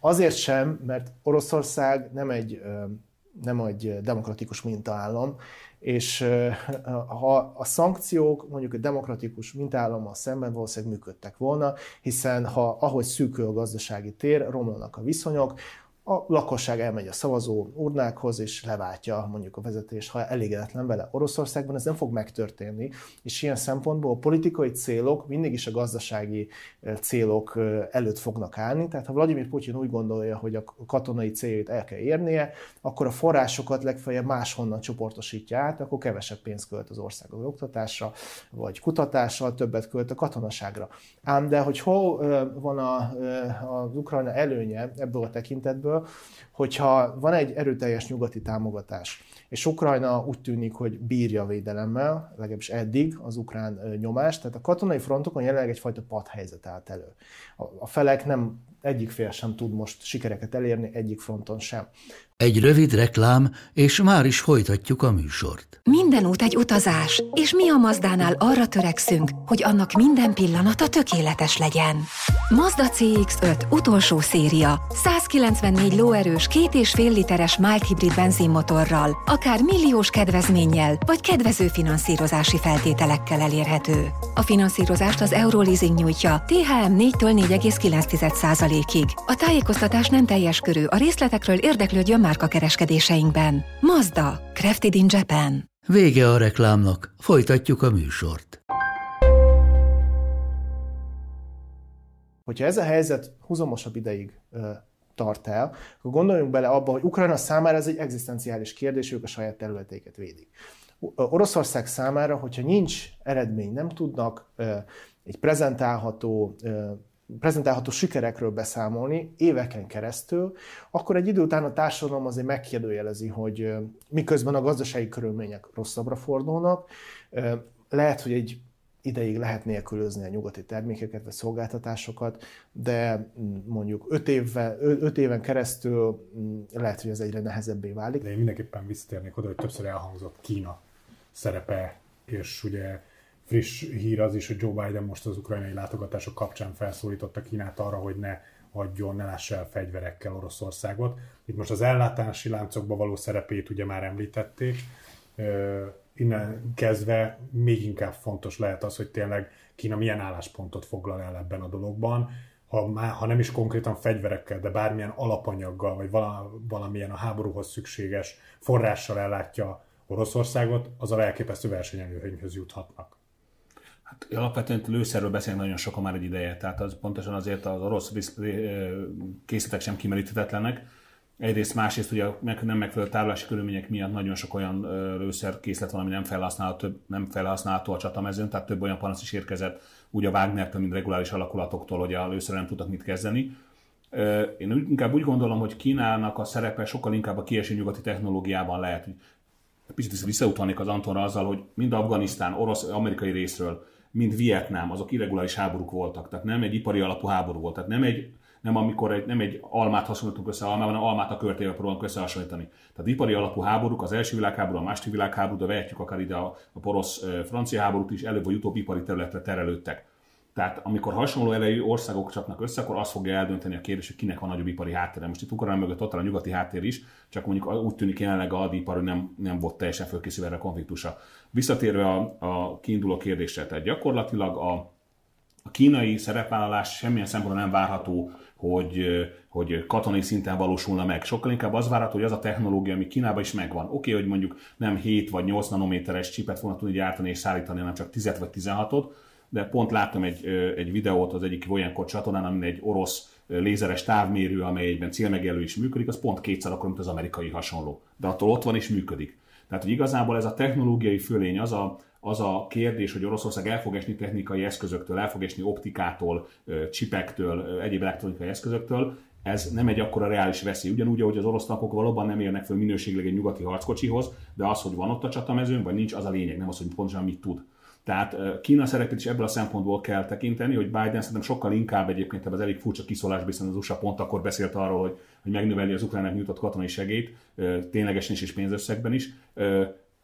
Azért sem, mert Oroszország nem egy, nem egy demokratikus mintaállam, és ha a szankciók mondjuk egy demokratikus mintállammal szemben valószínűleg működtek volna, hiszen ha ahogy szűkül a gazdasági tér, romlanak a viszonyok, a lakosság elmegy a szavazó urnákhoz, és leváltja mondjuk a vezetés, ha elégedetlen vele. Oroszországban ez nem fog megtörténni, és ilyen szempontból a politikai célok mindig is a gazdasági célok előtt fognak állni. Tehát ha Vladimir Putyin úgy gondolja, hogy a katonai céljait el kell érnie, akkor a forrásokat legfeljebb máshonnan csoportosítja át, akkor kevesebb pénzt költ az ország az oktatásra, vagy kutatásra, többet költ a katonaságra. Ám de hogy hol van a, az Ukrajna előnye ebből a tekintetből, 车，hogyha van egy erőteljes nyugati támogatás, és Ukrajna úgy tűnik, hogy bírja védelemmel, legalábbis eddig az ukrán nyomást, tehát a katonai frontokon jelenleg egyfajta padhelyzet állt elő. A felek nem egyik fél sem tud most sikereket elérni, egyik fronton sem. Egy rövid reklám, és már is folytatjuk a műsort. Minden út egy utazás, és mi a Mazdánál arra törekszünk, hogy annak minden pillanata tökéletes legyen. Mazda CX-5 utolsó széria. 194 lóerős, két és fél literes mild hibrid benzinmotorral, akár milliós kedvezménnyel, vagy kedvező finanszírozási feltételekkel elérhető. A finanszírozást az Euroleasing nyújtja, THM 4-től 4,9%-ig. A tájékoztatás nem teljes körű, a részletekről érdeklődjön márka kereskedéseinkben. Mazda, Crafted in Japan. Vége a reklámnak, folytatjuk a műsort. Hogyha ez a helyzet húzamosabb ideig tart el, akkor gondoljunk bele abba, hogy Ukrajna számára ez egy egzisztenciális kérdés, ők a saját területeiket védik. Oroszország számára, hogyha nincs eredmény, nem tudnak egy prezentálható prezentálható sikerekről beszámolni éveken keresztül, akkor egy idő után a társadalom azért megkérdőjelezi, hogy miközben a gazdasági körülmények rosszabbra fordulnak, lehet, hogy egy ideig lehet nélkülözni a nyugati termékeket vagy szolgáltatásokat, de mm, mondjuk öt, évvel, öt éven keresztül mm, lehet, hogy ez egyre nehezebbé válik. De én mindenképpen visszatérnék oda, hogy többször elhangzott Kína szerepe, és ugye friss hír az is, hogy Joe Biden most az ukrajnai látogatások kapcsán felszólította Kínát arra, hogy ne adjon, ne lássa el fegyverekkel Oroszországot. Itt most az ellátási láncokba való szerepét ugye már említették. Innen kezdve még inkább fontos lehet az, hogy tényleg Kína milyen álláspontot foglal el ebben a dologban, ha, már, ha nem is konkrétan fegyverekkel, de bármilyen alapanyaggal, vagy valamilyen a háborúhoz szükséges forrással ellátja Oroszországot, az a elképesztő versenyelőhönyhöz juthatnak. Hát alapvetően lőszerről beszélünk nagyon sokan már egy ideje, tehát az pontosan azért az orosz készletek sem kimeríthetetlenek. Egyrészt, másrészt ugye nem megfelelő tárolási körülmények miatt nagyon sok olyan lőszerkészlet van, ami nem felhasználható, nem felhasználható a csatamezőn, tehát több olyan panasz is érkezett úgy a Wagner-től, mint reguláris alakulatoktól, hogy a lőszer nem tudtak mit kezdeni. Én inkább úgy gondolom, hogy Kínának a szerepe sokkal inkább a kieső nyugati technológiában lehet. Picit visszautalnék az Antonra azzal, hogy mind Afganisztán, orosz, amerikai részről, mind Vietnám, azok irreguláris háborúk voltak. Tehát nem egy ipari alapú háború volt. Tehát nem egy nem amikor egy, nem egy almát hasonlítunk össze almával, hanem almát a körtével próbálunk összehasonlítani. Tehát ipari alapú háborúk, az első világháború, a második világháború, de vehetjük akár ide a, a porosz-francia háborút is, előbb vagy utóbb ipari területre terelődtek. Tehát amikor hasonló erejű országok csapnak össze, akkor az fogja eldönteni a kérdés, hogy kinek van nagyobb ipari háttere. Most itt Ukrajna mögött ott a nyugati háttér is, csak mondjuk úgy tűnik jelenleg a hadipar, nem, nem volt teljesen fölkészülve erre a konfliktusra. Visszatérve a, a kiinduló kérdésre, tehát gyakorlatilag a, a kínai szerepvállalás semmilyen szempontból nem várható, hogy, hogy katonai szinten valósulna meg. Sokkal inkább az várható, hogy az a technológia, ami Kínában is megvan. Oké, okay, hogy mondjuk nem 7 vagy 8 nanométeres csipet fognak tudni gyártani és szállítani, hanem csak 10 vagy 16-ot, de pont láttam egy, egy videót az egyik olyankor csatornán, amin egy orosz lézeres távmérő, amely egyben célmegjelölő is működik, az pont kétszer akkor, mint az amerikai hasonló. De attól ott van és működik. Tehát, hogy igazából ez a technológiai fölény, az a, az a kérdés, hogy Oroszország el fog esni technikai eszközöktől, el fog esni optikától, csipektől, egyéb elektronikai eszközöktől, ez nem egy akkora reális veszély. Ugyanúgy, ahogy az orosz tankok valóban nem érnek fel minőségileg egy nyugati harckocsihoz, de az, hogy van ott a csatamezőn, vagy nincs, az a lényeg, nem az, hogy pontosan mit tud. Tehát Kína szerepét is ebből a szempontból kell tekinteni, hogy Biden szerintem sokkal inkább egyébként az elég furcsa kiszólás, hiszen az USA pont akkor beszélt arról, hogy, hogy megnöveli az Ukrajnának nyújtott katonai segélyt, ténylegesen is és pénzösszegben is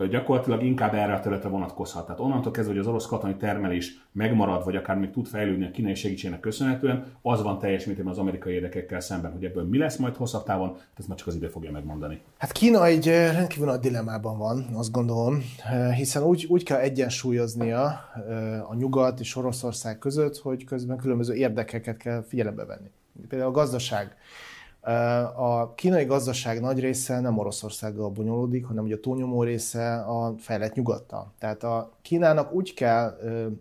gyakorlatilag inkább erre a területre vonatkozhat. Tehát onnantól kezdve, hogy az orosz katonai termelés megmarad, vagy akár még tud fejlődni a kínai segítségnek köszönhetően, az van teljes mértékben az amerikai érdekekkel szemben, hogy ebből mi lesz majd hosszabb távon, ezt már csak az idő fogja megmondani. Hát Kína egy rendkívül nagy dilemmában van, azt gondolom, hiszen úgy, úgy kell egyensúlyoznia a nyugat és Oroszország között, hogy közben különböző érdekeket kell figyelembe venni. Például a gazdaság a kínai gazdaság nagy része nem Oroszországgal bonyolódik, hanem ugye a túlnyomó része a fejlett nyugattal. Tehát a Kínának úgy kell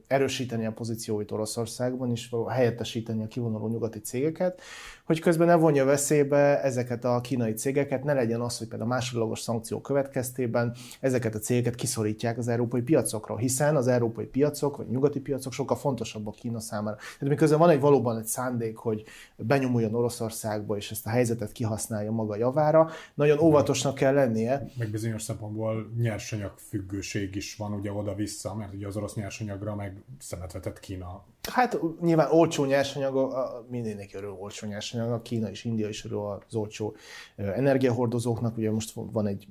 erősíteni a pozícióit Oroszországban, és helyettesíteni a kivonuló nyugati cégeket, hogy közben ne vonja veszélybe ezeket a kínai cégeket, ne legyen az, hogy például a másodlagos szankciók következtében ezeket a cégeket kiszorítják az európai piacokra, hiszen az európai piacok, vagy nyugati piacok sokkal fontosabbak Kína számára. Tehát miközben van egy valóban egy szándék, hogy benyomuljon Oroszországba, és ezt a helyzetet kihasználja maga javára, nagyon óvatosnak kell lennie. Meg bizonyos szempontból nyersanyag függőség is van ugye oda-vissza, mert ugye az orosz nyersanyagra meg szemet vetett Kína Hát nyilván olcsó nyersanyag, mindenki örül olcsó nyersanyag, a Kína és India is örül az olcsó energiahordozóknak, ugye most van egy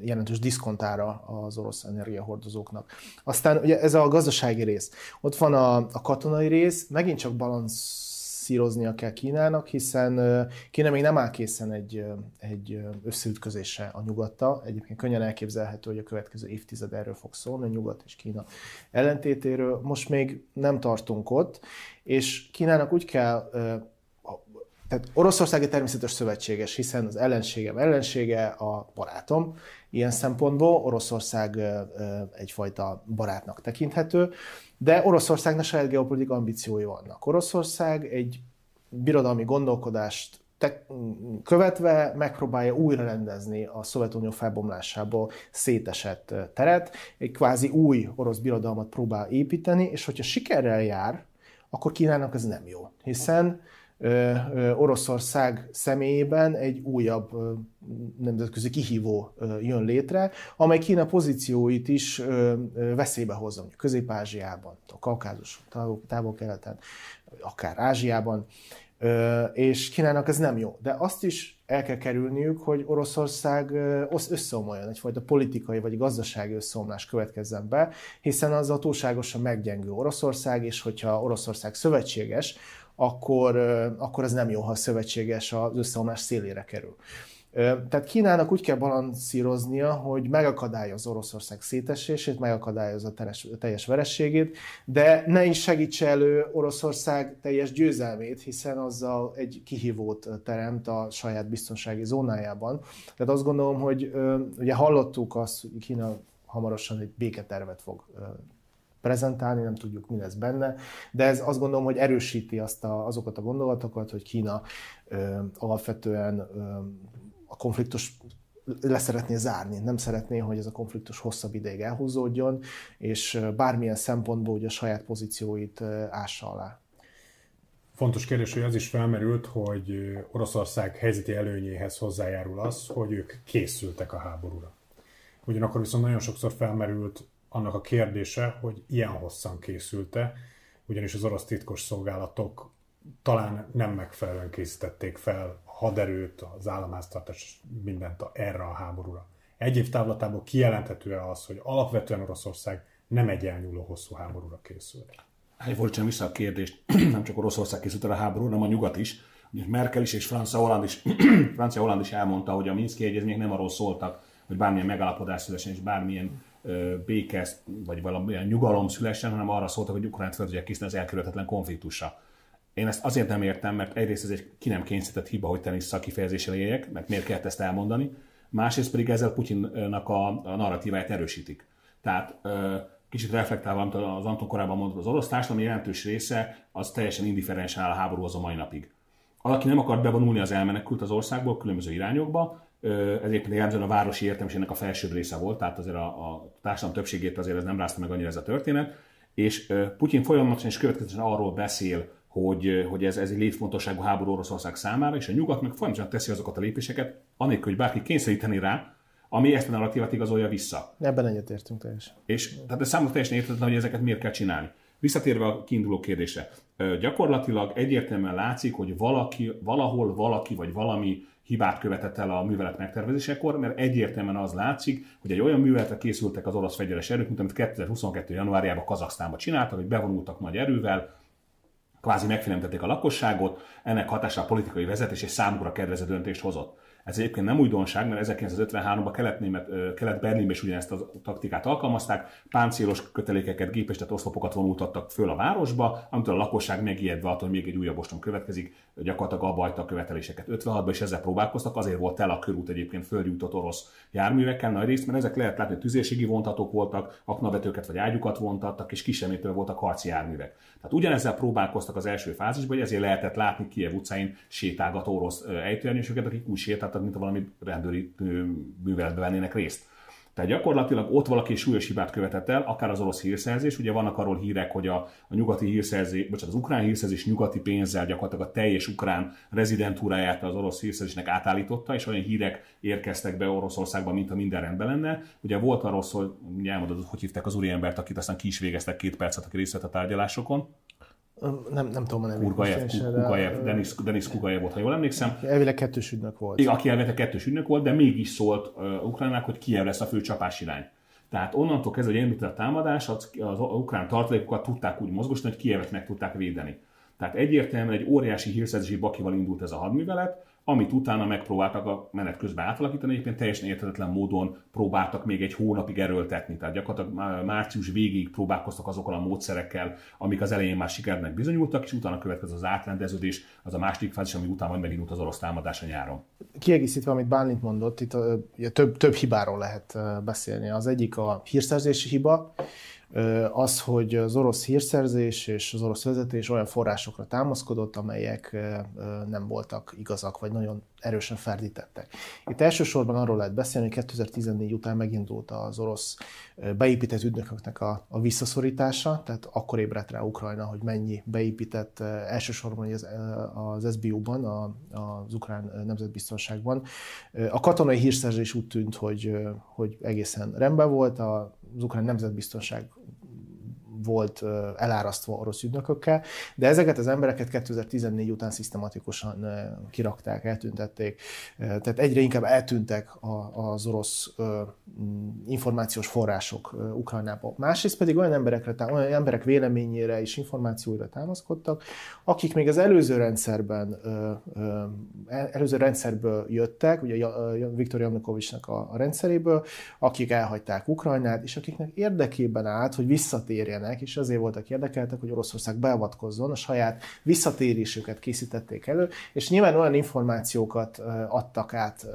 jelentős diszkontára az orosz energiahordozóknak. Aztán ugye ez a gazdasági rész. Ott van a, a katonai rész, megint csak balansz szíroznia kell Kínának, hiszen Kína még nem áll készen egy, egy összeütközésre a nyugatta. Egyébként könnyen elképzelhető, hogy a következő évtized erről fog szólni, a nyugat és Kína ellentétéről. Most még nem tartunk ott, és Kínának úgy kell tehát Oroszország egy természetes szövetséges, hiszen az ellenségem ellensége a barátom. Ilyen szempontból Oroszország egyfajta barátnak tekinthető. De Oroszországnak saját geopolitikai ambíciói vannak. Oroszország egy birodalmi gondolkodást te- követve megpróbálja újra rendezni a Szovjetunió felbomlásából szétesett teret, egy kvázi új orosz birodalmat próbál építeni, és hogyha sikerrel jár, akkor Kínának ez nem jó, hiszen Oroszország személyében egy újabb nemzetközi kihívó jön létre, amely Kína pozícióit is veszélybe hozza, mondjuk Közép-Ázsiában, a Kaukázus, távol-keleten, akár Ázsiában, és Kínának ez nem jó. De azt is el kell kerülniük, hogy Oroszország összeomoljon, egyfajta politikai vagy gazdasági összeomlás következzen be, hiszen az a túlságosan meggyengül Oroszország, és hogyha Oroszország szövetséges, akkor, akkor ez nem jó, ha a szövetséges az összeomlás szélére kerül. Tehát Kínának úgy kell balanszíroznia, hogy megakadályoz Oroszország szétesését, megakadályozza a teljes verességét, de ne is segítse elő Oroszország teljes győzelmét, hiszen azzal egy kihívót teremt a saját biztonsági zónájában. Tehát azt gondolom, hogy ugye hallottuk azt, hogy Kína hamarosan egy béketervet fog prezentálni, nem tudjuk, mi lesz benne, de ez azt gondolom, hogy erősíti azt a, azokat a gondolatokat, hogy Kína ö, alapvetően ö, a konfliktus le szeretné zárni, nem szeretné, hogy ez a konfliktus hosszabb ideig elhúzódjon, és bármilyen szempontból ugye a saját pozícióit ássa alá. Fontos kérdés, hogy az is felmerült, hogy Oroszország helyzeti előnyéhez hozzájárul az, hogy ők készültek a háborúra. Ugyanakkor viszont nagyon sokszor felmerült annak a kérdése, hogy ilyen hosszan készülte, ugyanis az orosz titkos szolgálatok talán nem megfelelően készítették fel a haderőt, az államháztartás, mindent erre a háborúra. Egy év távlatából kijelenthető az, hogy alapvetően Oroszország nem egy elnyúló hosszú háborúra készült. Hát fordítsam vissza a kérdést, nem csak Oroszország készült a háború, hanem a nyugat is. Merkel is és Francia Holland is, Francia Holland is elmondta, hogy a Minszki egyezmények nem arról szóltak, hogy bármilyen megállapodás szülessen és bármilyen béke vagy valamilyen nyugalom szülessen, hanem arra szóltak, hogy Ukrajnát fel tudják készíteni az elkerülhetetlen konfliktusra. Én ezt azért nem értem, mert egyrészt ez egy ki nem kényszerített hiba, hogy tenisz kifejezéssel éljek, mert miért kellett ezt elmondani, másrészt pedig ezzel Putyinnak a, a narratíváját erősítik. Tehát kicsit reflektálva, amit az Anton korábban mondott, az orosz társadalmi jelentős része az teljesen indiferensen áll a háborúhoz a mai napig. Aki nem akart bevonulni, az elmenekült az országból különböző irányokba, ez éppen jellemzően a városi értelmiségnek a felsőbb része volt, tehát azért a, a társadalom többségét azért ez nem rázta meg annyira ez a történet, és Putyin folyamatosan és következetesen arról beszél, hogy, hogy ez, ez egy létfontosságú háború Oroszország számára, és a nyugat meg folyamatosan teszi azokat a lépéseket, anélkül, hogy bárki kényszeríteni rá, ami ezt a narratívát igazolja vissza. Ebben egyetértünk teljesen. És tehát ez számomra teljesen értetlen, hogy ezeket miért kell csinálni. Visszatérve a kiinduló kérdésre, gyakorlatilag egyértelműen látszik, hogy valaki, valahol valaki vagy valami hibát követett el a művelet megtervezésekor, mert egyértelműen az látszik, hogy egy olyan műveletre készültek az orosz fegyveres erők, mint amit 2022. januárjában Kazaksztánba csináltak, hogy bevonultak nagy erővel, kvázi megfélemtették a lakosságot, ennek hatására a politikai vezetés és számukra kedvező döntést hozott. Ez egyébként nem újdonság, mert 1953-ban Kelet-Berlinben Kelet is ugyanezt a taktikát alkalmazták, páncélos kötelékeket, gépesített oszlopokat vonultattak föl a városba, amitől a lakosság megijedve attól, hogy még egy újabb ostrom következik, gyakorlatilag abba a követeléseket 56-ban, és ezzel próbálkoztak, azért volt el a körút egyébként földjutott orosz járművekkel nagy részt, mert ezek lehet látni, hogy tüzérségi vontatók voltak, aknavetőket vagy ágyukat vontattak, és kisemétől voltak harci járművek. Tehát ugyanezzel próbálkoztak az első fázisban, hogy ezért lehetett látni Kiev utcáin sétálgató orosz ejtőernyősöket, akik úgy sétáltak, mint valami rendőri műveletbe vennének részt. Tehát gyakorlatilag ott valaki súlyos hibát követett el, akár az orosz hírszerzés, ugye vannak arról hírek, hogy a, a nyugati hírszerzés, bocsánat, az ukrán hírszerzés nyugati pénzzel gyakorlatilag a teljes ukrán rezidentúráját az orosz hírszerzésnek átállította, és olyan hírek érkeztek be Oroszországba, mint a minden rendben lenne. Ugye volt arról szó, hogy elmondod, hogy hívták az úriembert, akit aztán ki is végeztek két percet, aki részt vett a tárgyalásokon. Nem, nem tudom a nevét. Kurgajev, Kugajev, Denis, Denis volt, ha jól emlékszem. Elvileg kettős ügynök volt. Igen, aki elvileg kettős ügynök volt, de mégis szólt uh, Ukrajnának, hogy Kiev lesz a fő csapás irány. Tehát onnantól kezdve, hogy elindult a támadás, az, az ukrán tartalékokat tudták úgy mozgosni, hogy Kievet meg tudták védeni. Tehát egyértelműen egy óriási hírszerzési bakival indult ez a hadművelet, amit utána megpróbáltak a menet közben átalakítani, egyébként teljesen érthetetlen módon próbáltak még egy hónapig erőltetni. Tehát gyakorlatilag március végig próbálkoztak azokkal a módszerekkel, amik az elején már sikernek bizonyultak, és utána következett az átrendeződés, az a második fázis, ami utána majd megindult az orosz támadás a nyáron. Kiegészítve, amit Bálint mondott, itt a, a több, több hibáról lehet beszélni. Az egyik a hírszerzési hiba, az, hogy az orosz hírszerzés és az orosz vezetés olyan forrásokra támaszkodott, amelyek nem voltak igazak, vagy nagyon erősen ferdítettek. Itt elsősorban arról lehet beszélni, hogy 2014 után megindult az orosz beépített ügynököknek a, a visszaszorítása, tehát akkor ébredt rá Ukrajna, hogy mennyi beépített elsősorban az, az SBU-ban, a, az ukrán nemzetbiztonságban. A katonai hírszerzés úgy tűnt, hogy, hogy egészen rendben volt, az ukrán nemzetbiztonság volt elárasztva orosz ügynökökkel, de ezeket az embereket 2014 után szisztematikusan kirakták, eltüntették, tehát egyre inkább eltűntek az orosz információs források Ukrajnából. Másrészt pedig olyan emberekre, olyan emberek véleményére és információira támaszkodtak, akik még az előző rendszerben, előző rendszerből jöttek, ugye Viktor Janukovicsnak a rendszeréből, akik elhagyták Ukrajnát, és akiknek érdekében állt, hogy visszatérjenek érdekelnek, és azért voltak érdekeltek, hogy Oroszország beavatkozzon, a saját visszatérésüket készítették elő, és nyilván olyan információkat adtak át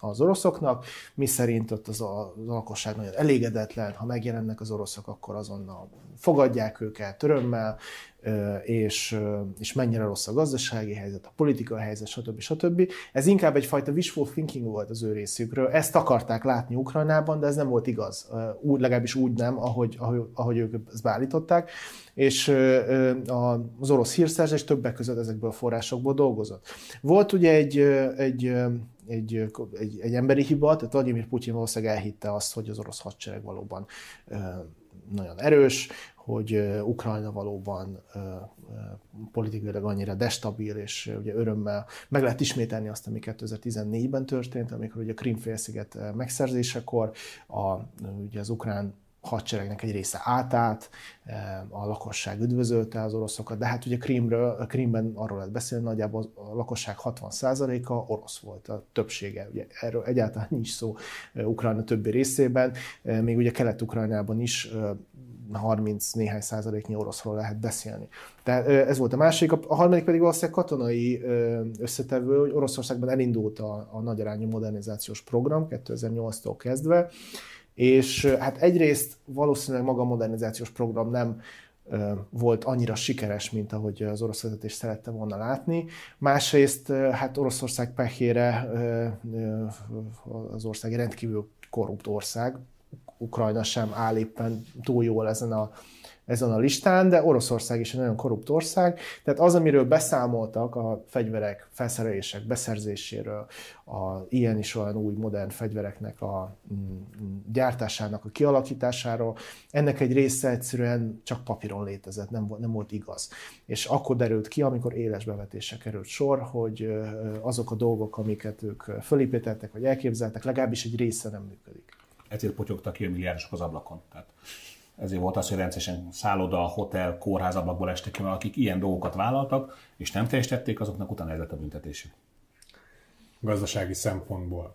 az oroszoknak, mi szerint ott az a, az lakosság nagyon elégedetlen, ha megjelennek az oroszok, akkor azonnal fogadják őket örömmel, és, és mennyire rossz a gazdasági helyzet, a politikai helyzet, stb. stb. Ez inkább egyfajta wishful thinking volt az ő részükről. Ezt akarták látni Ukrajnában, de ez nem volt igaz. Úgy, legalábbis úgy nem, ahogy, ahogy, ők ezt beállították. És az orosz hírszerzés többek között ezekből a forrásokból dolgozott. Volt ugye egy, egy egy, egy, egy emberi hiba, tehát Vladimir Putyin valószínűleg elhitte azt, hogy az orosz hadsereg valóban nagyon erős, hogy Ukrajna valóban politikailag annyira destabil, és ugye örömmel meg lehet ismételni azt, ami 2014-ben történt, amikor ugye a Krimfélsziget megszerzésekor a, ugye az ukrán hadseregnek egy része átállt, a lakosság üdvözölte az oroszokat, de hát ugye Krímről, Krímben arról lehet beszélni, nagyjából a lakosság 60%-a orosz volt, a többsége. Ugye erről egyáltalán nincs szó Ukrajna többi részében, még ugye Kelet-Ukrajnában is 30 néhány százaléknyi oroszról lehet beszélni. Tehát ez volt a másik. A harmadik pedig valószínűleg katonai összetevő, hogy Oroszországban elindult a, a nagyarányú modernizációs program 2008-tól kezdve, és hát egyrészt valószínűleg maga a modernizációs program nem volt annyira sikeres, mint ahogy az orosz vezetés szerette volna látni. Másrészt hát Oroszország pehére az ország rendkívül korrupt ország, Ukrajna sem áll éppen túl jól ezen a, ezen a listán, de Oroszország is egy nagyon korrupt ország, tehát az, amiről beszámoltak a fegyverek, felszerelések beszerzéséről, a ilyen is olyan új modern fegyvereknek a mm, gyártásának a kialakításáról, ennek egy része egyszerűen csak papíron létezett, nem nem volt igaz. És akkor derült ki, amikor éles bevetésre került sor, hogy azok a dolgok, amiket ők fölépítettek, vagy elképzeltek, legalábbis egy része nem működik ezért potyogtak ki a milliárdosok az ablakon. Tehát ezért volt az, hogy rendszeresen szálloda, hotel, kórház ablakból estek ki, mert akik ilyen dolgokat vállaltak, és nem teljesítették, azoknak utána ez lett a büntetésük. Gazdasági szempontból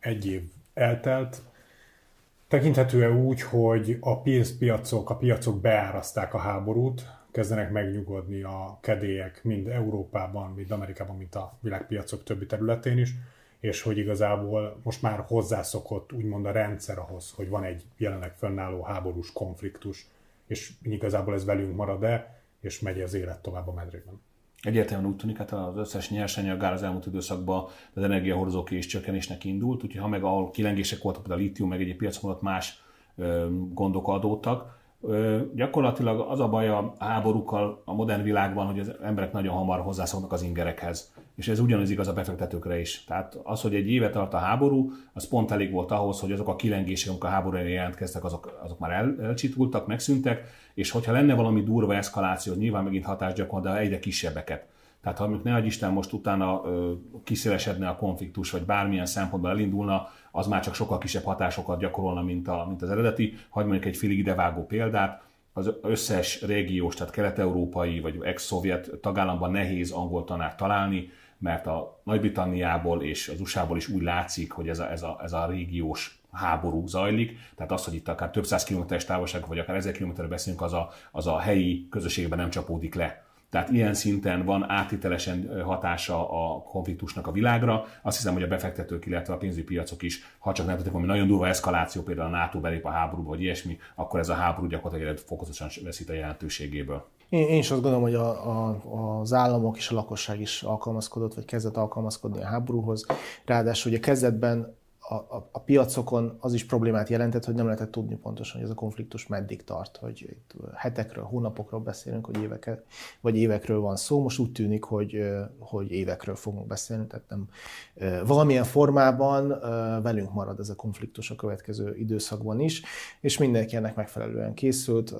egy év eltelt, tekinthető-e úgy, hogy a pénzpiacok, a piacok beáraszták a háborút, kezdenek megnyugodni a kedélyek mind Európában, mind Amerikában, mint a világpiacok többi területén is, és hogy igazából most már hozzászokott úgymond a rendszer ahhoz, hogy van egy jelenleg fönnálló háborús konfliktus, és igazából ez velünk marad-e, és megy az élet tovább a medrében. Egyértelműen úgy tűnik, hát az összes nyersanyagár az elmúlt időszakban az energiahordozók is csökkenésnek indult, úgyhogy ha meg ahol kilengések voltak, a litium, meg egyéb piacon más gondok adódtak, gyakorlatilag az a baj a háborúkkal a modern világban, hogy az emberek nagyon hamar hozzászoknak az ingerekhez. És ez ugyanaz igaz a befektetőkre is. Tehát az, hogy egy évet tart a háború, az pont elég volt ahhoz, hogy azok a kilengések, amik a háború jelentkeztek, azok, azok már el, elcsitultak, megszűntek, és hogyha lenne valami durva eszkaláció, nyilván megint hatás gyakor, de egyre kisebbeket. Tehát ha mondjuk ne Isten most utána ö, kiszélesedne a konfliktus, vagy bármilyen szempontból elindulna, az már csak sokkal kisebb hatásokat gyakorolna, mint, a, mint az eredeti. Hagy mondjuk egy félig idevágó példát, az összes régiós, tehát kelet-európai vagy ex-szovjet tagállamban nehéz angol tanár találni, mert a Nagy-Britanniából és az USA-ból is úgy látszik, hogy ez a, ez a, ez a régiós háború zajlik, tehát az, hogy itt akár több száz kilométeres távolság, vagy akár ezer kilométerre beszélünk, az a, az a helyi közösségben nem csapódik le. Tehát ilyen szinten van áttételesen hatása a konfliktusnak a világra. Azt hiszem, hogy a befektetők, illetve a pénzügyi piacok is, ha csak nem tudjuk valami nagyon durva eszkaláció, például a NATO belép a háborúba, vagy ilyesmi, akkor ez a háború gyakorlatilag fokozatosan veszít a jelentőségéből. Én, én is azt gondolom, hogy a, a, az államok és a lakosság is alkalmazkodott, vagy kezdett alkalmazkodni a háborúhoz. Ráadásul ugye kezdetben a, a, a piacokon az is problémát jelentett, hogy nem lehetett tudni pontosan, hogy ez a konfliktus meddig tart, hogy itt hetekről, hónapokról beszélünk, hogy éveket, vagy évekről van szó. Most úgy tűnik, hogy, hogy évekről fogunk beszélni, tehát nem valamilyen formában velünk marad ez a konfliktus a következő időszakban is, és mindenki ennek megfelelően készült,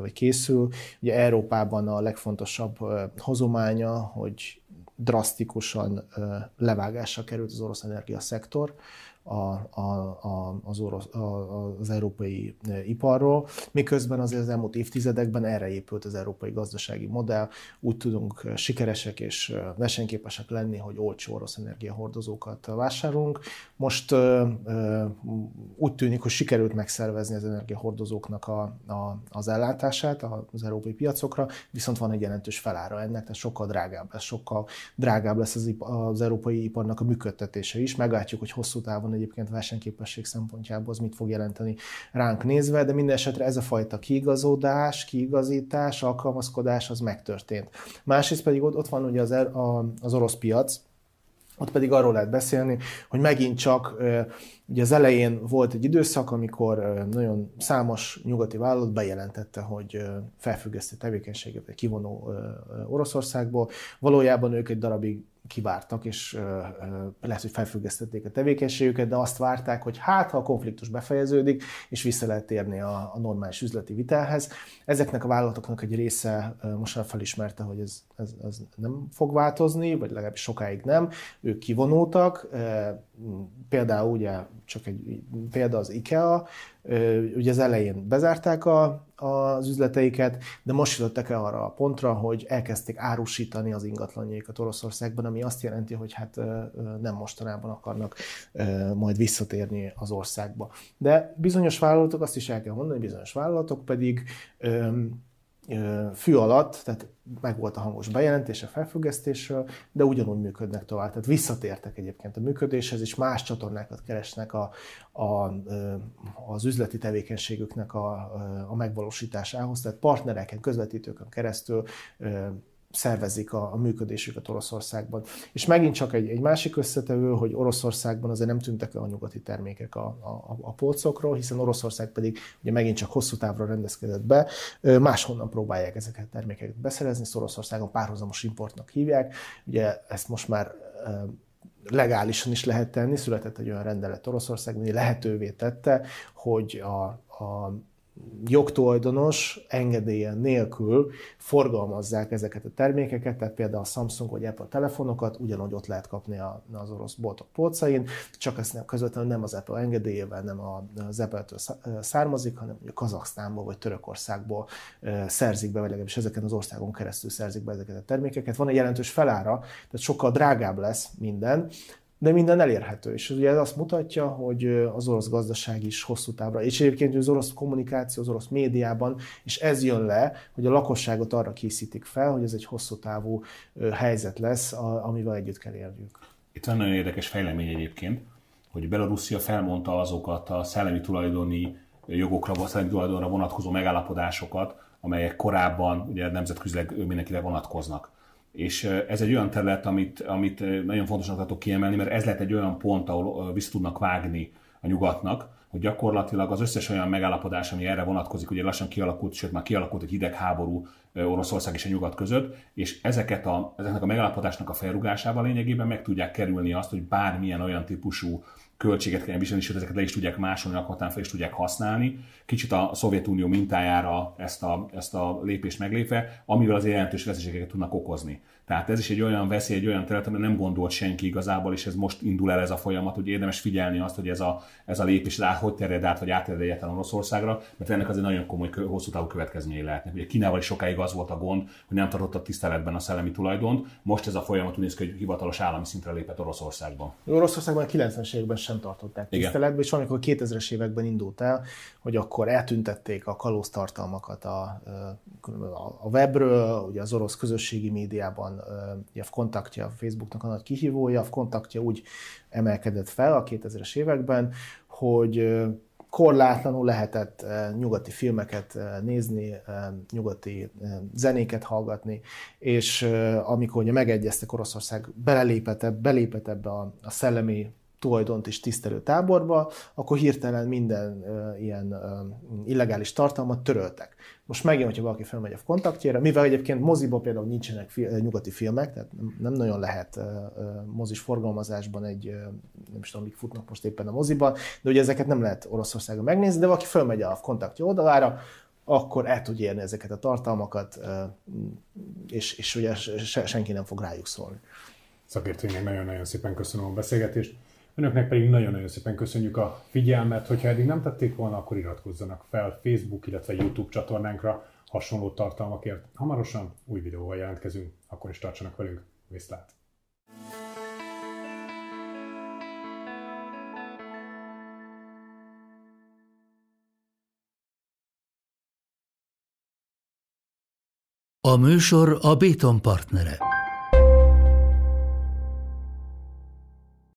vagy készül. Ugye Európában a legfontosabb hozománya, hogy drasztikusan levágásra került az orosz energiaszektor, a, a, az, orosz, a, az európai iparról, miközben azért az elmúlt évtizedekben erre épült az európai gazdasági modell, úgy tudunk sikeresek és versenyképesek lenni, hogy olcsó orosz energiahordozókat vásárolunk. Most úgy tűnik, hogy sikerült megszervezni az energiahordozóknak a, a, az ellátását az európai piacokra, viszont van egy jelentős felára ennek, tehát sokkal drágább lesz, sokkal drágább lesz az, az európai iparnak a működtetése is. Meglátjuk, hogy hosszú távon egyébként versenyképesség szempontjából az mit fog jelenteni ránk nézve, de minden esetre ez a fajta kiigazódás, kiigazítás, alkalmazkodás az megtörtént. Másrészt pedig ott van ugye az, er, az orosz piac, ott pedig arról lehet beszélni, hogy megint csak ugye az elején volt egy időszak, amikor nagyon számos nyugati vállalat bejelentette, hogy felfüggeszti tevékenységet, vagy kivonó Oroszországból. Valójában ők egy darabig kivártak, és lehet, hogy felfüggesztették a tevékenységüket, de azt várták, hogy hát, ha a konfliktus befejeződik, és vissza lehet térni a, a normális üzleti vitelhez. Ezeknek a vállalatoknak egy része most már felismerte, hogy ez, ez, ez nem fog változni, vagy legalábbis sokáig nem. Ők kivonultak, például ugye csak egy példa az IKEA, ugye az elején bezárták a, az üzleteiket, de most jutottak el arra a pontra, hogy elkezdték árusítani az ingatlanjaikat Oroszországban, ami azt jelenti, hogy hát nem mostanában akarnak majd visszatérni az országba. De bizonyos vállalatok, azt is el kell mondani, bizonyos vállalatok pedig fű alatt, tehát meg volt a hangos bejelentés a felfüggesztésről, de ugyanúgy működnek tovább. Tehát visszatértek egyébként a működéshez, és más csatornákat keresnek a, a, az üzleti tevékenységüknek a, a megvalósításához, tehát partnereken, közvetítőkön keresztül szervezik a, a működésüket Oroszországban. És megint csak egy, egy másik összetevő, hogy Oroszországban azért nem tűntek el a nyugati termékek a, a, a polcokról, hiszen Oroszország pedig ugye megint csak hosszú távra rendezkedett be, máshonnan próbálják ezeket a termékeket beszerezni, szóval Oroszországon párhuzamos importnak hívják, ugye ezt most már legálisan is lehet tenni, született egy olyan rendelet Oroszországban, ami lehetővé tette, hogy a, a jogtulajdonos engedélyen nélkül forgalmazzák ezeket a termékeket, tehát például a Samsung vagy Apple telefonokat ugyanúgy ott lehet kapni az orosz boltok polcain, csak ezt nem, közvetlenül nem az Apple engedélyével, nem az Apple-től származik, hanem a Kazaksztánból vagy Törökországból szerzik be, vagy legalábbis ezeken az országon keresztül szerzik be ezeket a termékeket. Van egy jelentős felára, tehát sokkal drágább lesz minden, de minden elérhető. És ugye ez azt mutatja, hogy az orosz gazdaság is hosszú távra, és egyébként az orosz kommunikáció, az orosz médiában, és ez jön le, hogy a lakosságot arra készítik fel, hogy ez egy hosszú távú helyzet lesz, amivel együtt kell érjük. Itt van nagyon érdekes fejlemény egyébként, hogy Belarusia felmondta azokat a szellemi tulajdoni jogokra, szellemi tulajdonra vonatkozó megállapodásokat, amelyek korábban ugye nemzetközileg mindenkire vonatkoznak és ez egy olyan terület, amit, amit nagyon fontosnak tartok kiemelni, mert ez lehet egy olyan pont, ahol vissza tudnak vágni a nyugatnak, hogy gyakorlatilag az összes olyan megállapodás, ami erre vonatkozik, ugye lassan kialakult, sőt már kialakult egy hidegháború Oroszország és a nyugat között, és ezeket a, ezeknek a megállapodásnak a felrugásával lényegében meg tudják kerülni azt, hogy bármilyen olyan típusú költséget kell viselni, és ezeket le is tudják másolni, akkor fel is tudják használni. Kicsit a Szovjetunió mintájára ezt a, ezt a lépést meglépve, amivel az jelentős veszélyeket tudnak okozni. Tehát ez is egy olyan veszély, egy olyan terület, amire nem gondolt senki igazából, és ez most indul el ez a folyamat, hogy érdemes figyelni azt, hogy ez a, ez a lépés rá, hogy terjed át, vagy átterjed egyáltalán Oroszországra, mert ennek azért nagyon komoly, hosszú távú következményei lehetnek. Ugye Kínával is sokáig az volt a gond, hogy nem tartotta tiszteletben a szellemi tulajdont, most ez a folyamat úgy néz ki, hogy hivatalos állami szintre lépett Oroszországban. Oroszországban a 90-es években sem tartották tiszteletben, és amikor 2000-es években indult el, hogy akkor eltüntették a kalóz tartalmakat a, a webről, ugye az orosz közösségi médiában a kontaktja a Facebooknak a nagy kihívója, a kontaktja úgy emelkedett fel a 2000-es években, hogy korlátlanul lehetett nyugati filmeket nézni, nyugati zenéket hallgatni, és amikor ugye megegyeztek Oroszország belelépett, belépett ebbe a, a szellemi tulajdont is tisztelő táborba, akkor hirtelen minden uh, ilyen uh, illegális tartalmat töröltek. Most megjön, hogyha valaki felmegy a kontaktjára, mivel egyébként moziba például nincsenek fi- nyugati filmek, tehát nem, nagyon lehet uh, uh, mozis forgalmazásban egy, uh, nem is tudom, mik futnak most éppen a moziban, de ugye ezeket nem lehet Oroszországon megnézni, de valaki felmegy a kontaktja oldalára, akkor el tud érni ezeket a tartalmakat, és, és ugye senki nem fog rájuk szólni. Szakértőinek nagyon-nagyon szépen köszönöm a beszélgetést. Önöknek pedig nagyon-nagyon szépen köszönjük a figyelmet, hogyha eddig nem tették volna, akkor iratkozzanak fel Facebook, illetve YouTube csatornánkra hasonló tartalmakért. Hamarosan új videóval jelentkezünk, akkor is tartsanak velünk. Viszlát! A műsor a Béton partnere.